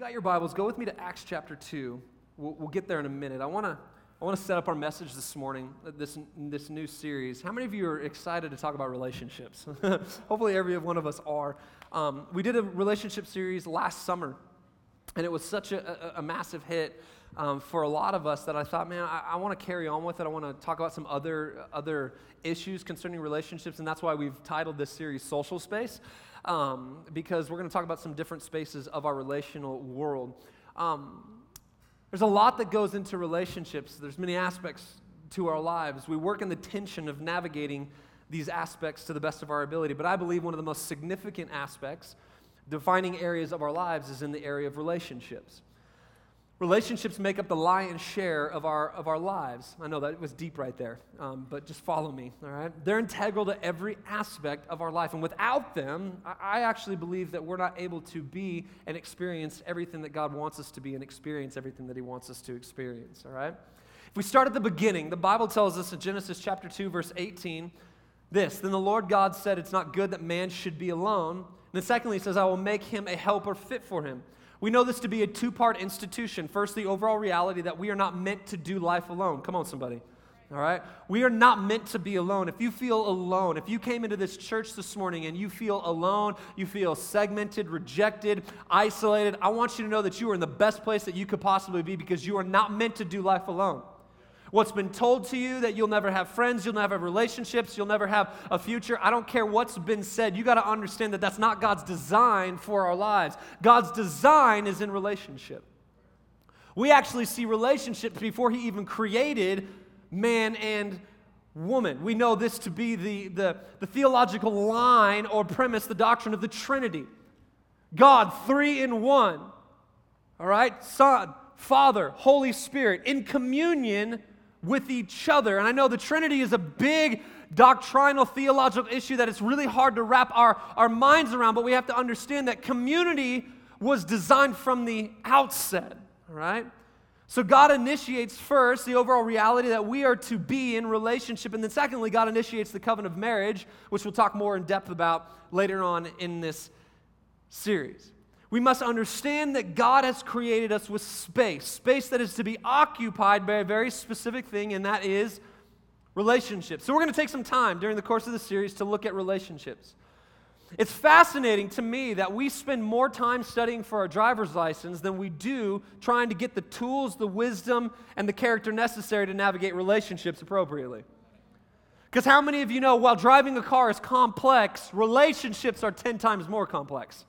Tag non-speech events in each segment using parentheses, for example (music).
got your Bibles, go with me to Acts chapter 2. We'll, we'll get there in a minute. I want to I want to set up our message this morning, uh, this, this new series. How many of you are excited to talk about relationships? (laughs) Hopefully, every one of us are. Um, we did a relationship series last summer, and it was such a, a, a massive hit um, for a lot of us that I thought, man, I, I want to carry on with it. I want to talk about some other, other issues concerning relationships, and that's why we've titled this series Social Space, um, because we're going to talk about some different spaces of our relational world. Um, there's a lot that goes into relationships, there's many aspects to our lives. We work in the tension of navigating these aspects to the best of our ability. But I believe one of the most significant aspects, defining areas of our lives, is in the area of relationships. Relationships make up the lion's share of our, of our lives. I know that was deep right there, um, but just follow me, all right? They're integral to every aspect of our life. And without them, I, actually believe that we're not able to be and experience everything that God wants us to be and experience everything that He wants us to experience, all right? If we start at the beginning, the Bible tells us in Genesis chapter 2, verse 18, this Then the Lord God said, It's not good that man should be alone. And then secondly, He says, I will make him a helper fit for him. We know this to be a two part institution. First, the overall reality that we are not meant to do life alone. Come on, somebody. All right? We are not meant to be alone. If you feel alone, if you came into this church this morning and you feel alone, you feel segmented, rejected, isolated, I want you to know that you are in the best place that you could possibly be because you are not meant to do life alone. What's been told to you that you'll never have friends, you'll never have relationships, you'll never have a future. I don't care what's been said. You got to understand that that's not God's design for our lives. God's design is in relationship. We actually see relationships before He even created man and woman. We know this to be the, the, the theological line or premise, the doctrine of the Trinity. God, three in one. All right? Son, Father, Holy Spirit, in communion with each other. And I know the Trinity is a big doctrinal theological issue that it's really hard to wrap our, our minds around, but we have to understand that community was designed from the outset, right? So God initiates first the overall reality that we are to be in relationship, and then secondly, God initiates the covenant of marriage, which we'll talk more in depth about later on in this series we must understand that God has created us with space, space that is to be occupied by a very specific thing, and that is relationships. So, we're going to take some time during the course of the series to look at relationships. It's fascinating to me that we spend more time studying for our driver's license than we do trying to get the tools, the wisdom, and the character necessary to navigate relationships appropriately. Because how many of you know while driving a car is complex, relationships are 10 times more complex?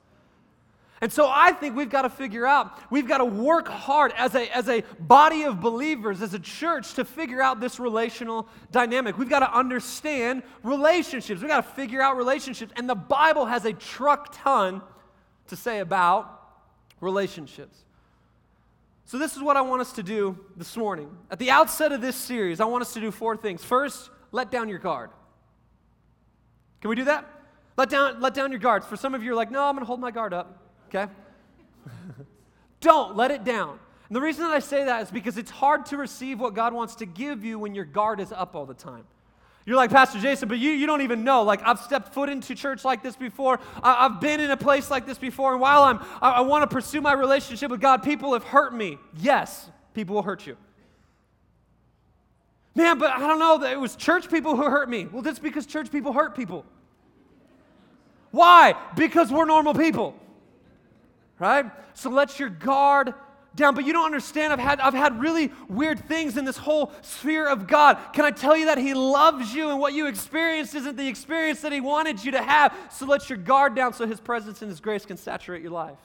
And so I think we've got to figure out, we've got to work hard as a, as a body of believers, as a church, to figure out this relational dynamic. We've got to understand relationships. We've got to figure out relationships. And the Bible has a truck ton to say about relationships. So, this is what I want us to do this morning. At the outset of this series, I want us to do four things. First, let down your guard. Can we do that? Let down, let down your guards. For some of you, are like, no, I'm going to hold my guard up okay? Don't let it down. And the reason that I say that is because it's hard to receive what God wants to give you when your guard is up all the time. You're like, Pastor Jason, but you, you don't even know. Like, I've stepped foot into church like this before. I, have been in a place like this before. And while I'm, I, I want to pursue my relationship with God, people have hurt me. Yes, people will hurt you. Man, but I don't know. That it was church people who hurt me. Well, that's because church people hurt people. Why? Because we're normal people right? So let your guard down. But you don't understand. I've had, I've had really weird things in this whole sphere of God. Can I tell you that He loves you and what you experienced isn't the experience that He wanted you to have? So let your guard down so His presence and His grace can saturate your life.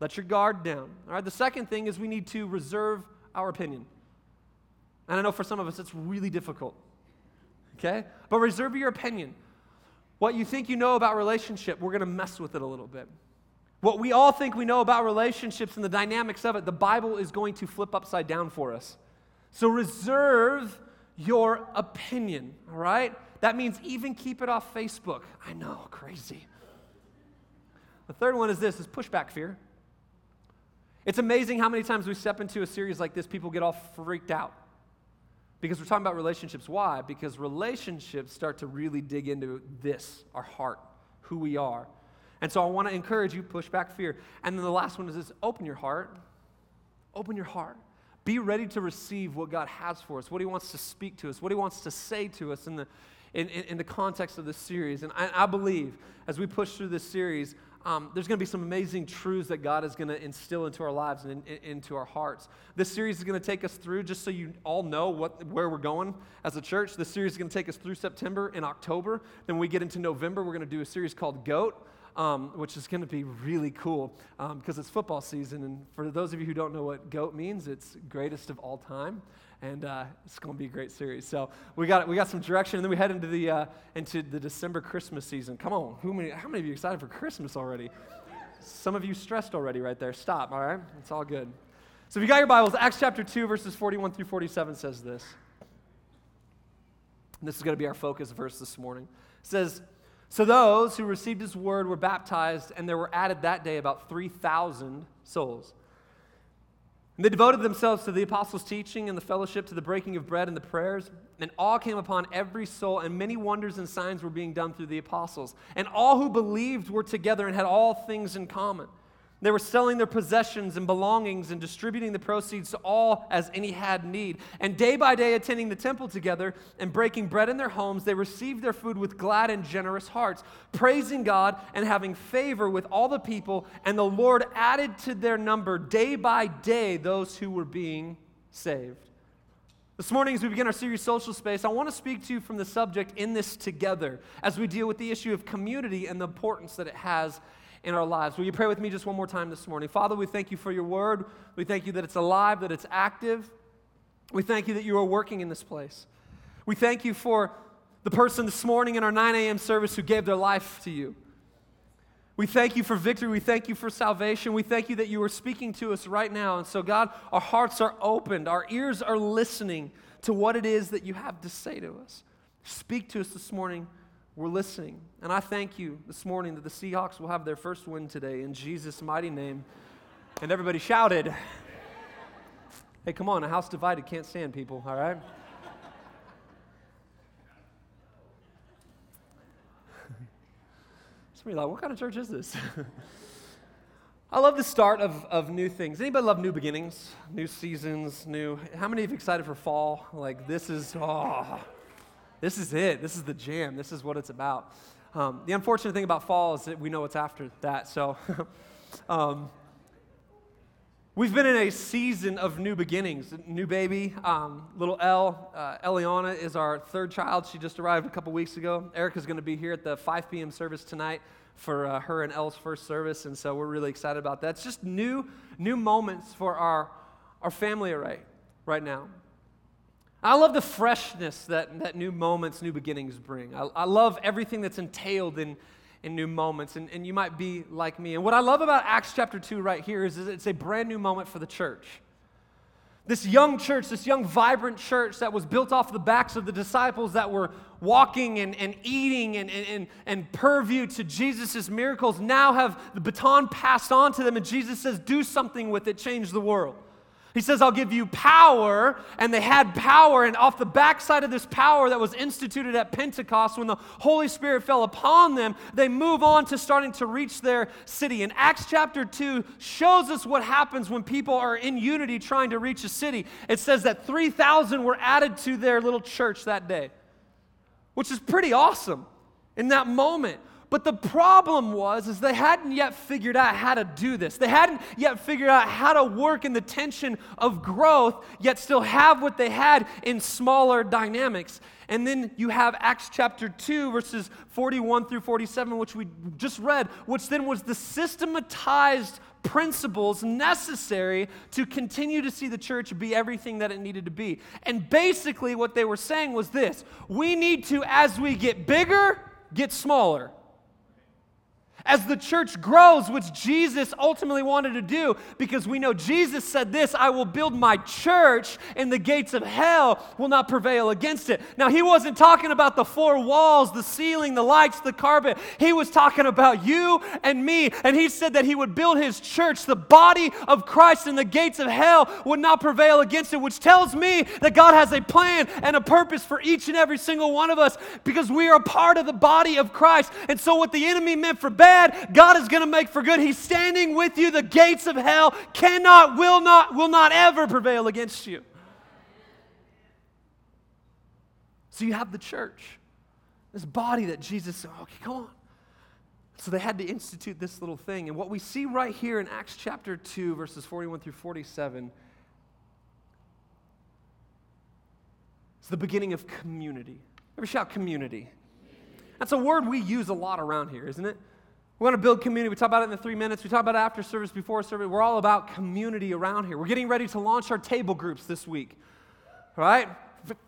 Let your guard down. All right, the second thing is we need to reserve our opinion. And I know for some of us it's really difficult. Okay? But reserve your opinion. What you think you know about relationship, we're going to mess with it a little bit. What we all think we know about relationships and the dynamics of it, the Bible is going to flip upside down for us. So reserve your opinion, all right? That means even keep it off Facebook. I know, crazy. The third one is this is pushback fear. It's amazing how many times we step into a series like this, people get all freaked out. Because we're talking about relationships. Why? Because relationships start to really dig into this, our heart, who we are. And so I want to encourage you, push back fear. And then the last one is this open your heart. Open your heart. Be ready to receive what God has for us, what He wants to speak to us, what He wants to say to us in the, in, in, in the context of this series. And I, I, believe as we push through this series, um, there's going to be some amazing truths that God is going to instill into our lives and in, in, into our hearts. This series is going to take us through, just so you all know what, where we're going as a church. This series is going to take us through September and October. Then we get into November, we're going to do a series called GOAT um, which is going to be really cool because um, it's football season. And for those of you who don't know what GOAT means, it's greatest of all time. And uh, it's going to be a great series. So we got, we got some direction, and then we head into the, uh, into the December Christmas season. Come on, who many, how many of you excited for Christmas already? Some of you stressed already right there. Stop, all right? It's all good. So if you got your Bibles, Acts chapter 2, verses 41 through 47 says this. And this is going to be our focus verse this morning. It says, so those who received his word were baptized, and there were added that day about 3,000 souls. And they devoted themselves to the apostles' teaching and the fellowship, to the breaking of bread and the prayers. And all came upon every soul, and many wonders and signs were being done through the apostles. And all who believed were together and had all things in common. They were selling their possessions and belongings and distributing the proceeds to all as any had need. And day by day, attending the temple together and breaking bread in their homes, they received their food with glad and generous hearts, praising God and having favor with all the people. And the Lord added to their number day by day those who were being saved. This morning, as we begin our series, Social Space, I want to speak to you from the subject in this together as we deal with the issue of community and the importance that it has in our lives. Will you pray with me just one more time this morning? Father, we thank you for your word. We thank you that it's alive, that it's active. We thank you that you are working in this place. We thank you for the person this morning in our 9 a.m. service who gave their life to you. We thank you for victory. We thank you for salvation. We thank you that you are speaking to us right now. And so, God, our hearts are opened, our ears are listening to what it is that you have to say to us. Speak to us this morning we're listening. And I thank you this morning that the Seahawks will have their first win today in Jesus' mighty name. And everybody shouted. Hey, come on, a house divided can't stand people, all right? (laughs) Somebody like, what kind of church is this? (laughs) I love the start of, of new things. Anybody love new beginnings, new seasons, new? How many of you excited for fall? Like, this is, oh, this is it. This is the jam. This is what it's about. Um, the unfortunate thing about fall is that we know what's after that. So, (laughs) um, we've been in a season of new beginnings. New baby, um, little Elle. Uh, Eliana is our third child. She just arrived a couple weeks ago. Erica's going to be here at the 5 p.m. service tonight for uh, her and Elle's first service, and so we're really excited about that. It's just new, new moments for our, our family array right now. I love the freshness that, that new moments, new beginnings bring. I, I love everything that's entailed in, in new moments, and, and you might be like me. And what I love about Acts chapter 2 right here is, is it's a brand new moment for the church. This young church, this young, vibrant church that was built off the backs of the disciples that were walking and, and eating and, and, and purview to Jesus' miracles, now have the baton passed on to them, and Jesus says, Do something with it, change the world. He says, I'll give you power. And they had power. And off the backside of this power that was instituted at Pentecost, when the Holy Spirit fell upon them, they move on to starting to reach their city. And Acts chapter 2 shows us what happens when people are in unity trying to reach a city. It says that 3,000 were added to their little church that day, which is pretty awesome in that moment. But the problem was is they hadn't yet figured out how to do this. They hadn't yet figured out how to work in the tension of growth, yet still have what they had in smaller dynamics. And then you have Acts chapter 2, verses 41 through 47, which we just read, which then was the systematized principles necessary to continue to see the church be everything that it needed to be. And basically, what they were saying was this we need to, as we get bigger, get smaller. As the church grows, which Jesus ultimately wanted to do, because we know Jesus said this I will build my church, and the gates of hell will not prevail against it. Now, he wasn't talking about the four walls, the ceiling, the lights, the carpet. He was talking about you and me. And he said that he would build his church, the body of Christ, and the gates of hell would not prevail against it, which tells me that God has a plan and a purpose for each and every single one of us because we are a part of the body of Christ. And so, what the enemy meant for bad, bad, God is going to make for good. He's standing with you. The gates of hell cannot, will not, will not ever prevail against you. So you have the church, this body that Jesus said, okay, come on. So they had to institute this little thing. And what we see right here in Acts chapter 2, verses 41 through 47, is the beginning of community. Ever shout community? That's a word we use a lot around here, isn't it? We want to build community. We talk about it in the three minutes. We talk about after service, before service. We're all about community around here. We're getting ready to launch our table groups this week, right?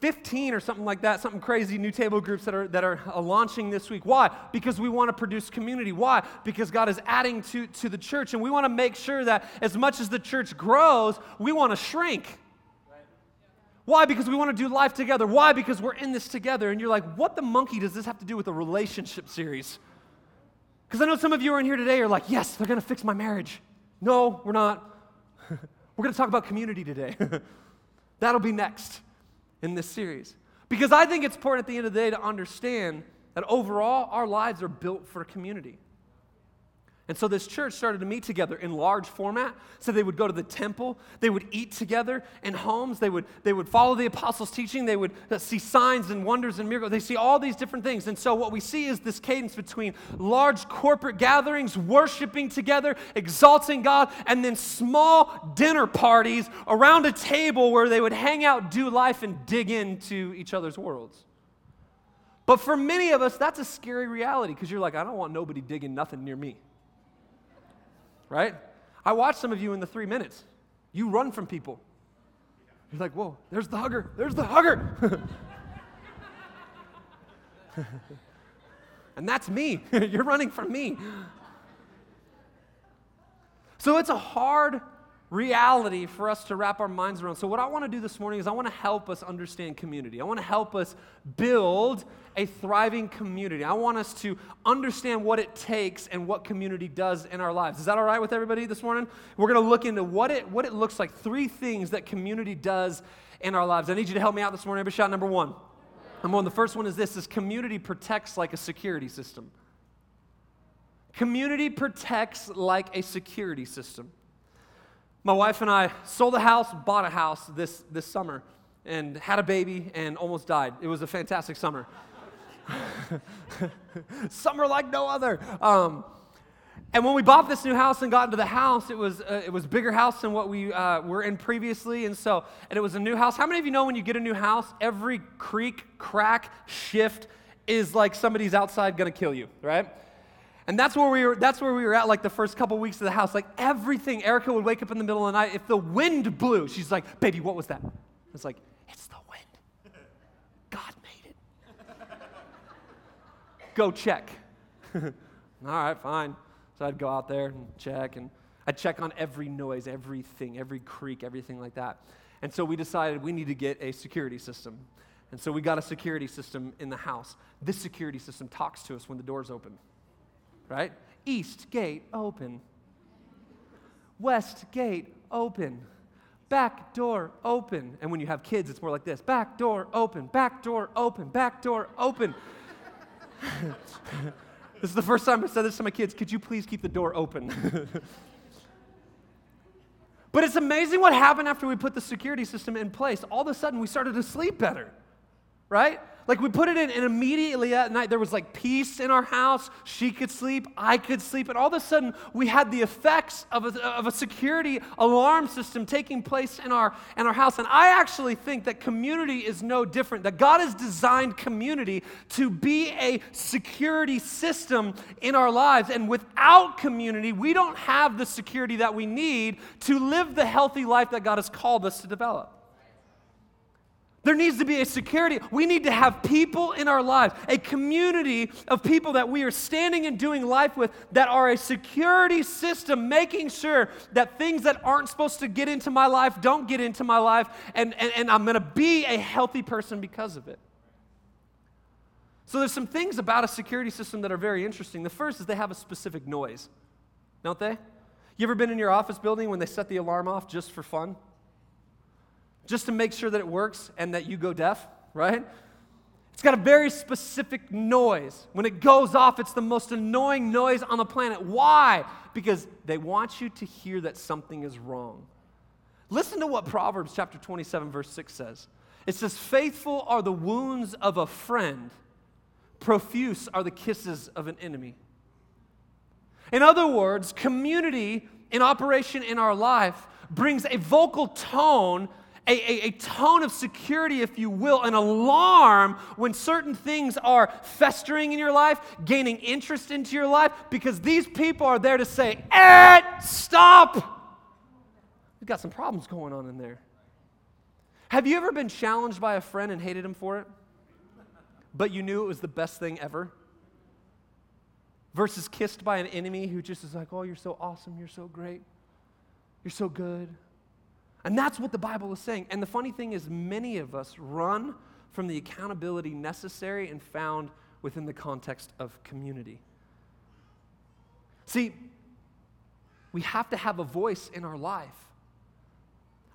15 or something like that, something crazy, new table groups that are, that are uh, launching this week. Why? Because we want to produce community. Why? Because God is adding to, to the church, and we want to make sure that as much as the church grows, we want to shrink. Why? Because we want to do life together. Why? Because we're in this together. And you're like, what the monkey does this have to do with a relationship series? Because I know some of you are in here today are like, yes, they're going to fix my marriage. No, we're not. (laughs) we're going to talk about community today. (laughs) That'll be next in this series. Because I think it's important at the end of the day to understand that overall, our lives are built for community. And so this church started to meet together in large format. So they would go to the temple, they would eat together in homes, they would, they would follow the apostles' teaching, they would uh, see signs and wonders and miracles. They see all these different things. And so what we see is this cadence between large corporate gatherings, worshiping together, exalting God, and then small dinner parties around a table where they would hang out, do life, and dig into each other's worlds. But for many of us, that's a scary reality because you're like, I don't want nobody digging nothing near me right? I watched some of you in the three minutes. You run from people. You're like, whoa, there's the hugger, there's the hugger. (laughs) and that's me. (laughs) You're running from me. So it's a hard reality for us to wrap our minds around. So, what I want to do this morning is I want to help us understand community. I want to help us build a thriving community. I want us to understand what it takes and what community does in our lives. Is that all right with everybody this morning? We're going to look into what it, what it looks like, three things that community does in our lives. I need you to help me out this morning. Every shot number one. Number one, the first one is this is community protects like a security system. Community protects like a security system. My wife and I sold a house, bought a house this, this summer, and had a baby and almost died. It was a fantastic summer. (laughs) summer like no other. Um, and when we bought this new house and got into the house, it was uh, it was bigger house than what we uh, were in previously, and so and it was a new house. How many of you know when you get a new house, every creak, crack, shift is like somebody's outside gonna kill you, right? And that's where we were, that's where we were at like the first couple weeks of the house. Like everything, Erica would wake up in the middle of the night. If the wind blew, she's like, baby, what was that? It's like, it's the wind. God made it. go check. (laughs) All right, fine. So I'd go out there and check, and I'd check on every noise, everything, every creak, everything like that. And so we decided we need to get a security system. And so we got a security system in the house. This security system talks to us when the door's open right? East gate open. West gate open. Back door open. And when you have kids, it's more like this back door open, back door open, back door open. (laughs) this is the first time I said this to my kids. Could you please keep the door open? (laughs) but it's amazing what happened after we put the security system in place. All of a sudden, we started to sleep better, right? Like we put it in, and immediately at night there was like peace in our house. She could sleep, I could sleep, and all of a sudden we had the effects of a, of a security alarm system taking place in our, in our house. And I actually think that community is no different, that God has designed community to be a security system in our lives. And without community, we don't have the security that we need to live the healthy life that God has called us to develop. There needs to be a security. We need to have people in our lives, a community of people that we are standing and doing life with that are a security system, making sure that things that aren't supposed to get into my life don't get into my life, and, and, and I'm going to be a healthy person because of it. So there's some things about a security system that are very interesting. The first is they have a specific noise, don't they? You ever been in your office building when they set the alarm off just for fun? Just to make sure that it works and that you go deaf, right? It's got a very specific noise. When it goes off, it's the most annoying noise on the planet. Why? Because they want you to hear that something is wrong. Listen to what Proverbs chapter 27, verse 6 says. It says, Faithful are the wounds of a friend, profuse are the kisses of an enemy. In other words, community in operation in our life brings a vocal tone, a, a, a, tone of security, if you will, an alarm when certain things are festering in your life, gaining interest into your life, because these people are there to say, eh, stop. We've got some problems going on in there. Have you ever been challenged by a friend and hated him for it? But you knew it was the best thing ever? Versus kissed by an enemy who just is like, oh, you're so awesome, you're so great, you're so good. And that's what the Bible is saying. And the funny thing is, many of us run from the accountability necessary and found within the context of community. See, we have to have a voice in our life.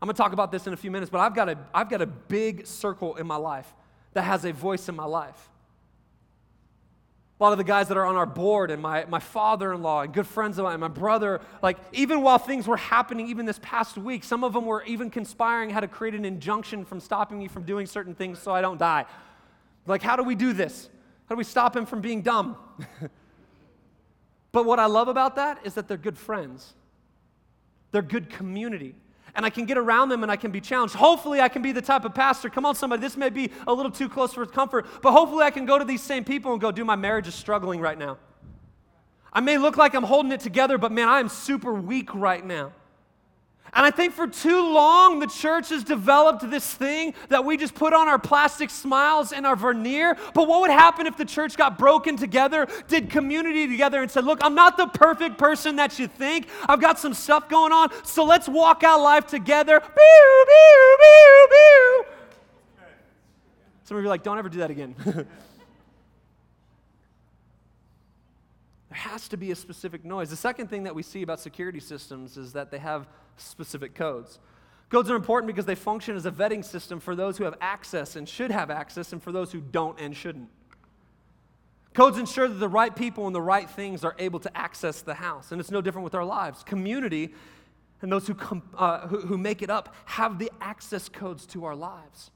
I'm going to talk about this in a few minutes, but I've got, a, I've got a big circle in my life that has a voice in my life. A lot of the guys that are on our board and my, my father-in-law and good friends of mine, my brother, like even while things were happening, even this past week, some of them were even conspiring how to create an injunction from stopping me from doing certain things so I don't die. Like, how do we do this? How do we stop him from being dumb? (laughs) but what I love about that is that they're good friends. They're good community and I can get around them and I can be challenged. Hopefully, I can be the type of pastor. Come on, somebody, this may be a little too close for comfort, but hopefully, I can go to these same people and go, dude, my marriage is struggling right now. I may look like I'm holding it together, but man, I am super weak right now. And I think for too long, the church has developed this thing that we just put on our plastic smiles and our veneer. But what would happen if the church got broken together, did community together, and said, Look, I'm not the perfect person that you think. I've got some stuff going on, so let's walk out life together. Pew, pew, pew, pew. Some of you are like, Don't ever do that again. (laughs) There has to be a specific noise. The second thing that we see about security systems is that they have specific codes. Codes are important because they function as a vetting system for those who have access and should have access, and for those who don't and shouldn't. Codes ensure that the right people and the right things are able to access the house, and it's no different with our lives. Community and those who, com- uh, who, who make it up have the access codes to our lives.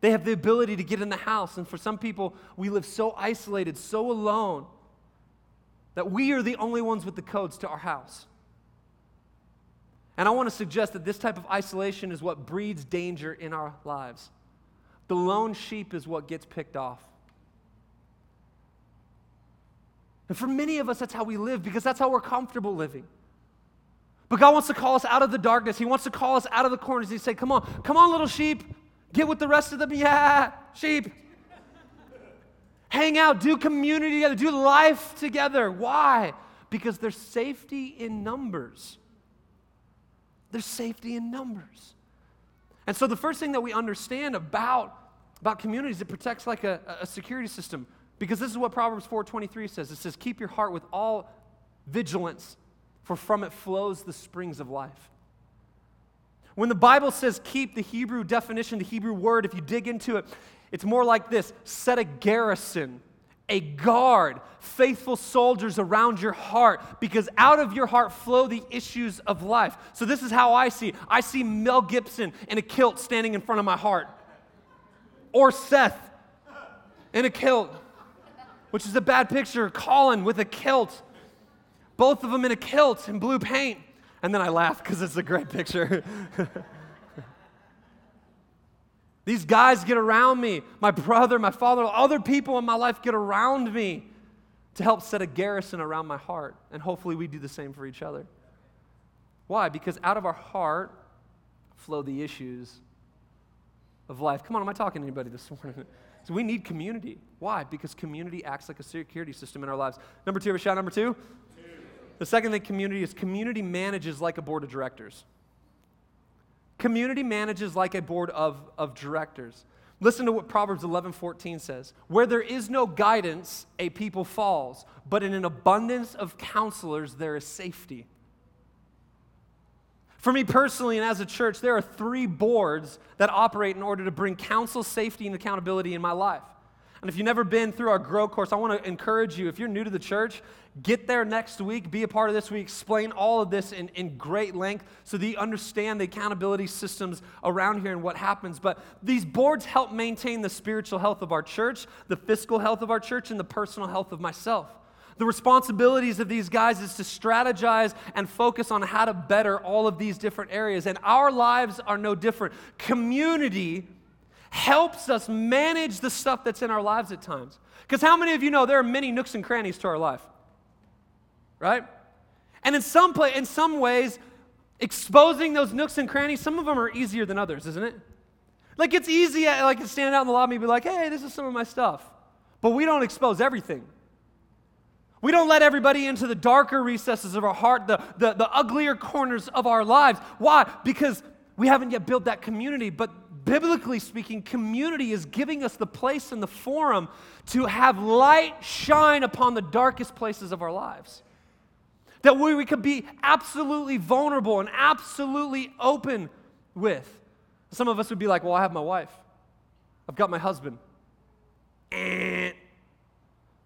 They have the ability to get in the house, and for some people, we live so isolated, so alone that we are the only ones with the codes to our house. And I want to suggest that this type of isolation is what breeds danger in our lives. The lone sheep is what gets picked off. And for many of us, that's how we live because that's how we're comfortable living. But God wants to call us out of the darkness. He wants to call us out of the corners. He say, Come on, come on, little sheep. Get with the rest of them. (laughs) Yeah, sheep hang out, do community together, do life together. Why? Because there's safety in numbers. There's safety in numbers. And so the first thing that we understand about, about communities, it protects like a, a security system. Because this is what Proverbs 4.23 says. It says, keep your heart with all vigilance, for from it flows the springs of life. When the Bible says keep, the Hebrew definition, the Hebrew word, if you dig into it, it's more like this set a garrison, a guard, faithful soldiers around your heart, because out of your heart flow the issues of life. So, this is how I see I see Mel Gibson in a kilt standing in front of my heart, or Seth in a kilt, which is a bad picture. Colin with a kilt, both of them in a kilt in blue paint. And then I laugh because it's a great picture. (laughs) These guys get around me. My brother, my father, other people in my life get around me to help set a garrison around my heart. And hopefully we do the same for each other. Why? Because out of our heart flow the issues of life. Come on, am I talking to anybody this (laughs) morning? So we need community. Why? Because community acts like a security system in our lives. Number two, a shout number two. two. The second thing community is community manages like a board of directors. Community manages like a board of, of directors. Listen to what Proverbs 11 14 says. Where there is no guidance, a people falls, but in an abundance of counselors, there is safety. For me personally, and as a church, there are three boards that operate in order to bring counsel, safety, and accountability in my life. And if you've never been through our Grow course, I want to encourage you, if you're new to the church, get there next week, be a part of this. We explain all of this in, in great length so that you understand the accountability systems around here and what happens. But these boards help maintain the spiritual health of our church, the fiscal health of our church, and the personal health of myself. The responsibilities of these guys is to strategize and focus on how to better all of these different areas. And our lives are no different. Community helps us manage the stuff that's in our lives at times. Because how many of you know there are many nooks and crannies to our life? Right? And in some, play, in some ways, exposing those nooks and crannies, some of them are easier than others, isn't it? Like it's easy, uh, like to stand out in the lobby and be like, hey, this is some of my stuff. But we don't expose everything. We don't let everybody into the darker recesses of our heart, the, the, the uglier corners of our lives. Why? Because we haven't yet built that community. But biblically speaking, community is giving us the place and the forum to have light shine upon the darkest places of our lives. That we, we could be absolutely vulnerable and absolutely open with. Some of us would be like, Well, I have my wife, I've got my husband. Eh.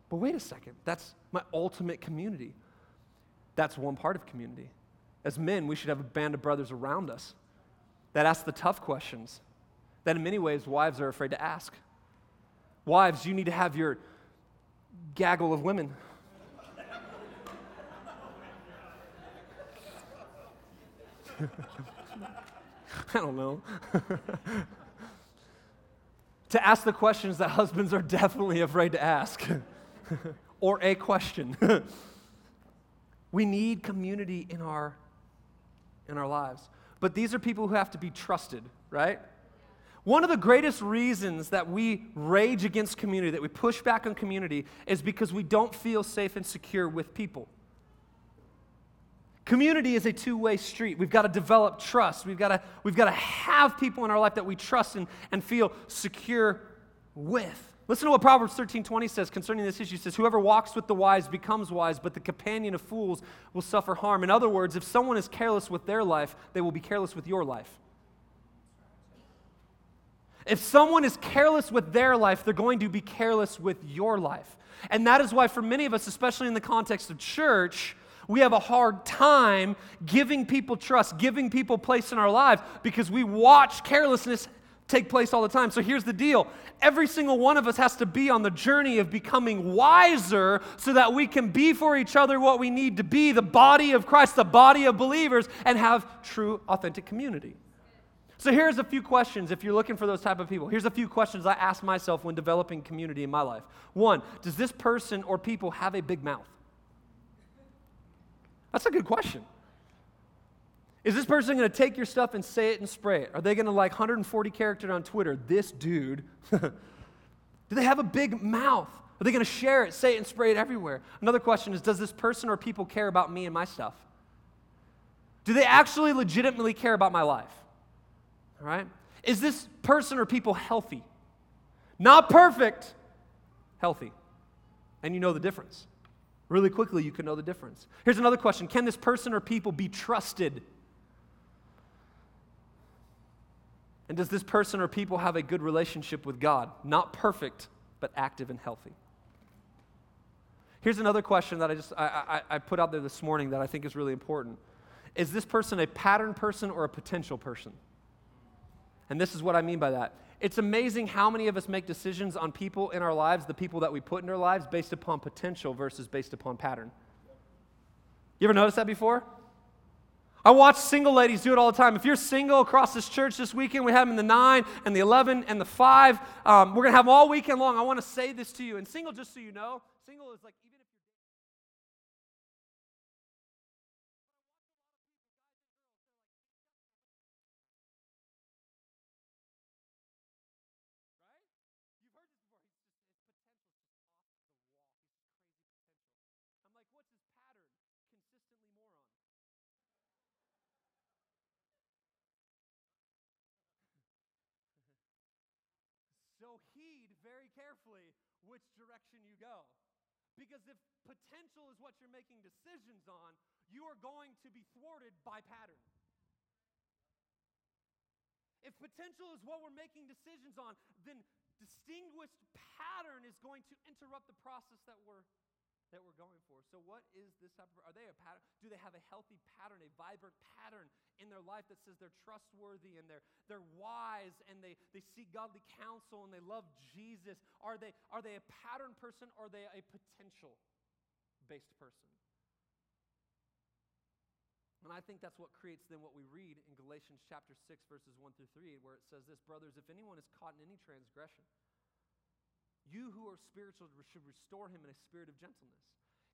But wait a second, that's my ultimate community. That's one part of community. As men, we should have a band of brothers around us that ask the tough questions that in many ways wives are afraid to ask. Wives, you need to have your gaggle of women. (laughs) I don't know. (laughs) to ask the questions that husbands are definitely afraid to ask, (laughs) or a question. we need community in our, in our lives. But these are people who have to be trusted, right? One of the greatest reasons that we rage against community, that we push back on community, is because we don't feel safe and secure with people. Community is a two way street. We've got to develop trust. We've got to, we've got to have people in our life that we trust and, and feel secure with. Listen to what Proverbs 13:20 says concerning this issue. It says, Whoever walks with the wise becomes wise, but the companion of fools will suffer harm. In other words, if someone is careless with their life, they will be careless with your life. If someone is careless with their life, they're going to be careless with your life. And that is why, for many of us, especially in the context of church, we have a hard time giving people trust, giving people place in our lives because we watch carelessness take place all the time. So here's the deal every single one of us has to be on the journey of becoming wiser so that we can be for each other what we need to be the body of Christ, the body of believers, and have true, authentic community. So here's a few questions if you're looking for those type of people. Here's a few questions I ask myself when developing community in my life. One, does this person or people have a big mouth? That's a good question. Is this person going to take your stuff and say it and spray it? Are they going to like 140 characters on Twitter? This dude. (laughs) Do they have a big mouth? Are they going to share it, say it, and spray it everywhere? Another question is Does this person or people care about me and my stuff? Do they actually legitimately care about my life? All right? Is this person or people healthy? Not perfect, healthy. And you know the difference. Really quickly, you can know the difference. Here's another question Can this person or people be trusted? And does this person or people have a good relationship with God? Not perfect, but active and healthy. Here's another question that I just I, I, I put out there this morning that I think is really important. Is this person a pattern person or a potential person? And this is what I mean by that. It's amazing how many of us make decisions on people in our lives, the people that we put in our lives, based upon potential versus based upon pattern. You ever noticed that before? I watch single ladies do it all the time. If you're single across this church this weekend, we have them in the 9 and the 11 and the 5. Um, we're going to have them all weekend long. I want to say this to you. And single, just so you know, single is like So heed very carefully which direction you go. Because if potential is what you're making decisions on, you are going to be thwarted by pattern. If potential is what we're making decisions on, then distinguished pattern is going to interrupt the process that we're that we're going for. So, what is this type of? Are they a pattern? Do they have a healthy pattern, a vibrant pattern in their life that says they're trustworthy and they're they're wise and they they seek godly counsel and they love Jesus? Are they are they a pattern person or are they a potential based person? And I think that's what creates then what we read in Galatians chapter 6, verses 1 through 3, where it says this Brothers, if anyone is caught in any transgression, you who are spiritual should restore him in a spirit of gentleness.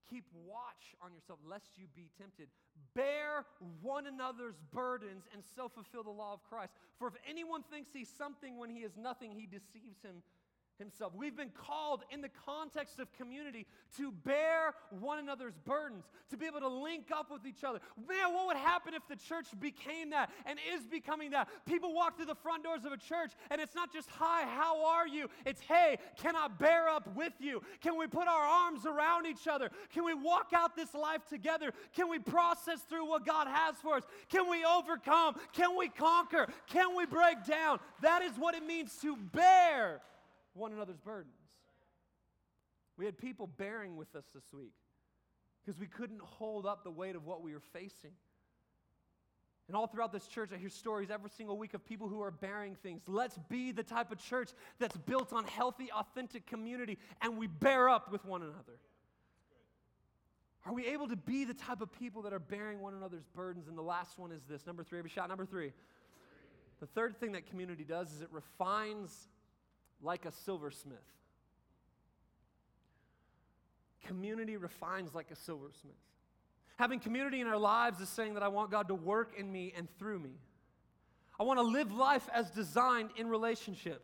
Keep watch on yourself, lest you be tempted. Bear one another's burdens and so fulfill the law of Christ. For if anyone thinks he's something when he is nothing, he deceives him himself. We've been called in the context of community to bear one another's burdens, to be able to link up with each other. Man, what would happen if the church became that and is becoming that? People walk through the front doors of a church and it's not just, hi, how are you? It's, hey, can I bear up with you? Can we put our arms around each other? Can we walk out this life together? Can we process through what God has for us? Can we overcome? Can we conquer? Can we break down? That is what it means to bear one another's burdens. We had people bearing with us this week because we couldn't hold up the weight of what we were facing. And all throughout this church, I hear stories every single week of people who are bearing things. Let's be the type of church that's built on healthy, authentic community and we bear up with one another. Are we able to be the type of people that are bearing one another's burdens? And the last one is this number three, every shot, number three. The third thing that community does is it refines like a silversmith. Community refines like a silversmith. Having community in our lives is saying that I want God to work in me and through me. I want to live life as designed in relationship.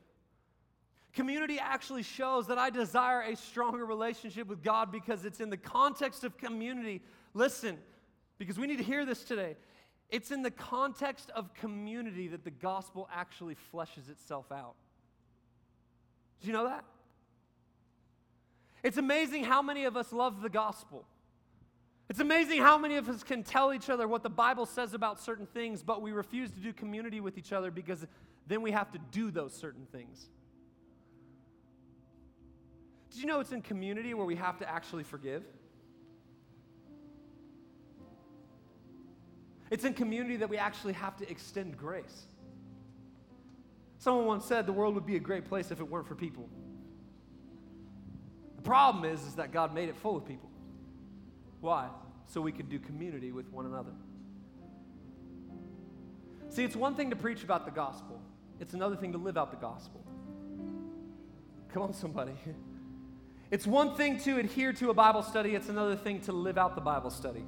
Community actually shows that I desire a stronger relationship with God because it's in the context of community. Listen, because we need to hear this today. It's in the context of community that the gospel actually fleshes itself out. Do you know that? It's amazing how many of us love the gospel. It's amazing how many of us can tell each other what the Bible says about certain things, but we refuse to do community with each other because then we have to do those certain things. Did you know it's in community where we have to actually forgive? It's in community that we actually have to extend grace. Someone once said the world would be a great place if it weren't for people. The problem is, is that God made it full of people. Why? So we could do community with one another. See, it's one thing to preach about the gospel, it's another thing to live out the gospel. Come on, somebody. (laughs) It's one thing to adhere to a Bible study, it's another thing to live out the Bible study.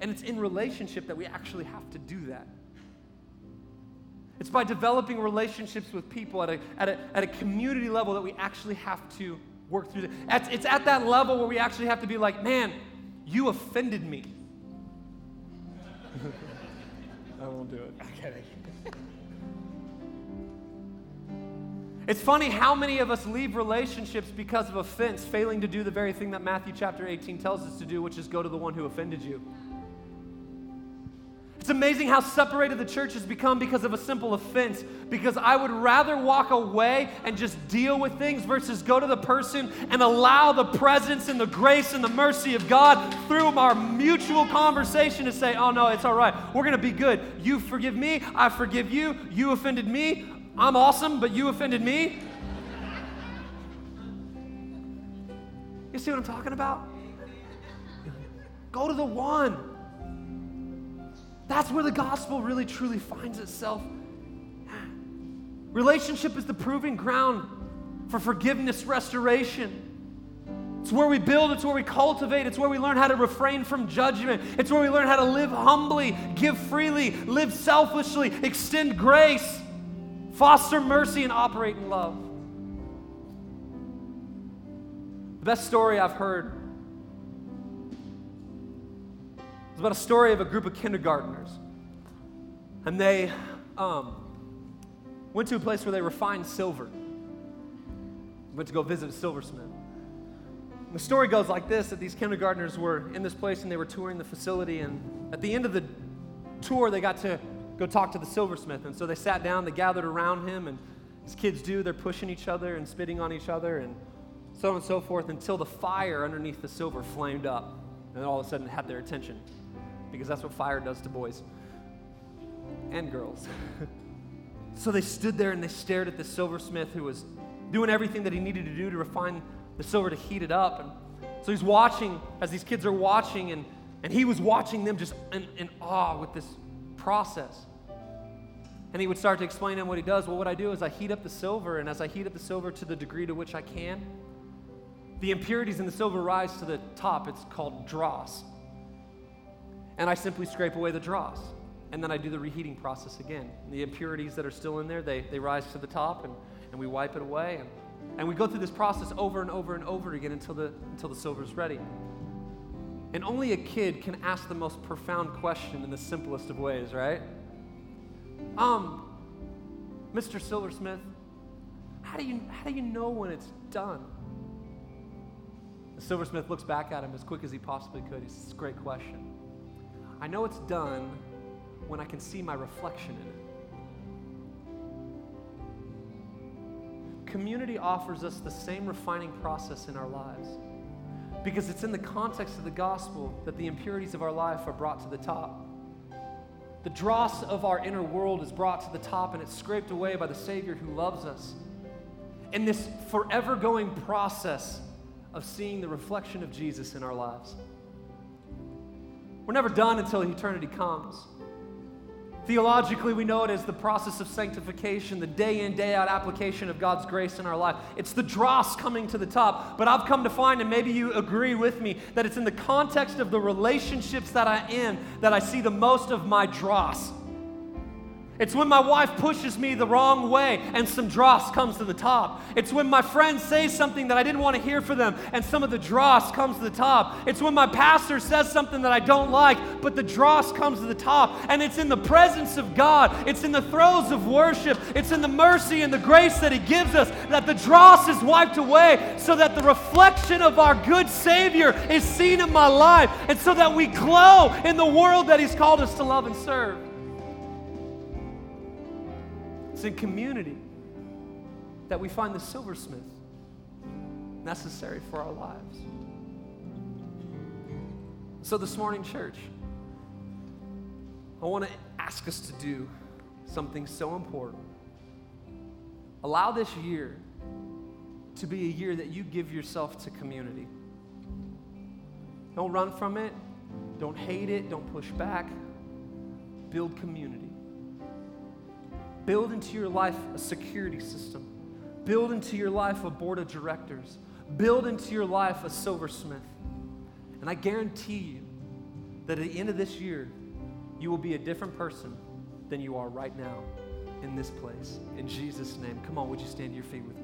And it's in relationship that we actually have to do that. It's by developing relationships with people at a, at a, at a community level that we actually have to work through. That. It's at that level where we actually have to be like, man, you offended me. (laughs) I won't do it. Kidding. It's funny how many of us leave relationships because of offense, failing to do the very thing that Matthew chapter 18 tells us to do, which is go to the one who offended you. It's amazing how separated the church has become because of a simple offense. Because I would rather walk away and just deal with things versus go to the person and allow the presence and the grace and the mercy of God through our mutual conversation to say, oh no, it's all right. We're going to be good. You forgive me. I forgive you. You offended me. I'm awesome, but you offended me. You see what I'm talking about? Go to the one. That's where the gospel really truly finds itself. Relationship is the proving ground for forgiveness, restoration. It's where we build, it's where we cultivate, it's where we learn how to refrain from judgment, it's where we learn how to live humbly, give freely, live selflessly, extend grace, foster mercy, and operate in love. The best story I've heard It's about a story of a group of kindergartners. And they um, went to a place where they refined silver. Went to go visit a silversmith. The story goes like this that these kindergartners were in this place and they were touring the facility. And at the end of the tour, they got to go talk to the silversmith. And so they sat down, they gathered around him, and as kids do, they're pushing each other and spitting on each other and so on and so forth until the fire underneath the silver flamed up and all of a sudden had their attention because that's what fire does to boys and girls. (laughs) so they stood there and they stared at the silversmith who was doing everything that he needed to do to refine the silver to heat it up. And so he's watching as these kids are watching, and, and he was watching them just in, in awe with this process. And he would start to explain to him what he does. Well, what I do is I heat up the silver, and as I heat up the silver to the degree to which I can, the impurities in the silver rise to the top. It's called dross. And I simply scrape away the dross. And then I do the reheating process again. The impurities that are still in there, they, they rise to the top, and, and we wipe it away. And, and we go through this process over and over and over again until the, until the silver's ready. And only a kid can ask the most profound question in the simplest of ways, right? Um, Mr. Silversmith, how do you, how do you know when it's done? The silversmith looks back at him as quick as he possibly could. He says, Great question. I know it's done when I can see my reflection in it. Community offers us the same refining process in our lives because it's in the context of the gospel that the impurities of our life are brought to the top. The dross of our inner world is brought to the top and it's scraped away by the Savior who loves us. In this forever going process of seeing the reflection of Jesus in our lives. We're never done until eternity comes. Theologically, we know it as the process of sanctification, the day in, day out application of God's grace in our life. It's the dross coming to the top. But I've come to find, and maybe you agree with me, that it's in the context of the relationships that I'm in that I see the most of my dross. It's when my wife pushes me the wrong way and some dross comes to the top. It's when my friends say something that I didn't want to hear for them and some of the dross comes to the top. It's when my pastor says something that I don't like, but the dross comes to the top. And it's in the presence of God, it's in the throes of worship, it's in the mercy and the grace that He gives us that the dross is wiped away so that the reflection of our good Savior is seen in my life and so that we glow in the world that He's called us to love and serve. In community that we find the silversmith necessary for our lives. So, this morning, church, I want to ask us to do something so important. Allow this year to be a year that you give yourself to community. Don't run from it, don't hate it, don't push back. Build community. Build into your life a security system. Build into your life a board of directors. Build into your life a silversmith. And I guarantee you that at the end of this year, you will be a different person than you are right now in this place. In Jesus' name. Come on, would you stand to your feet with me?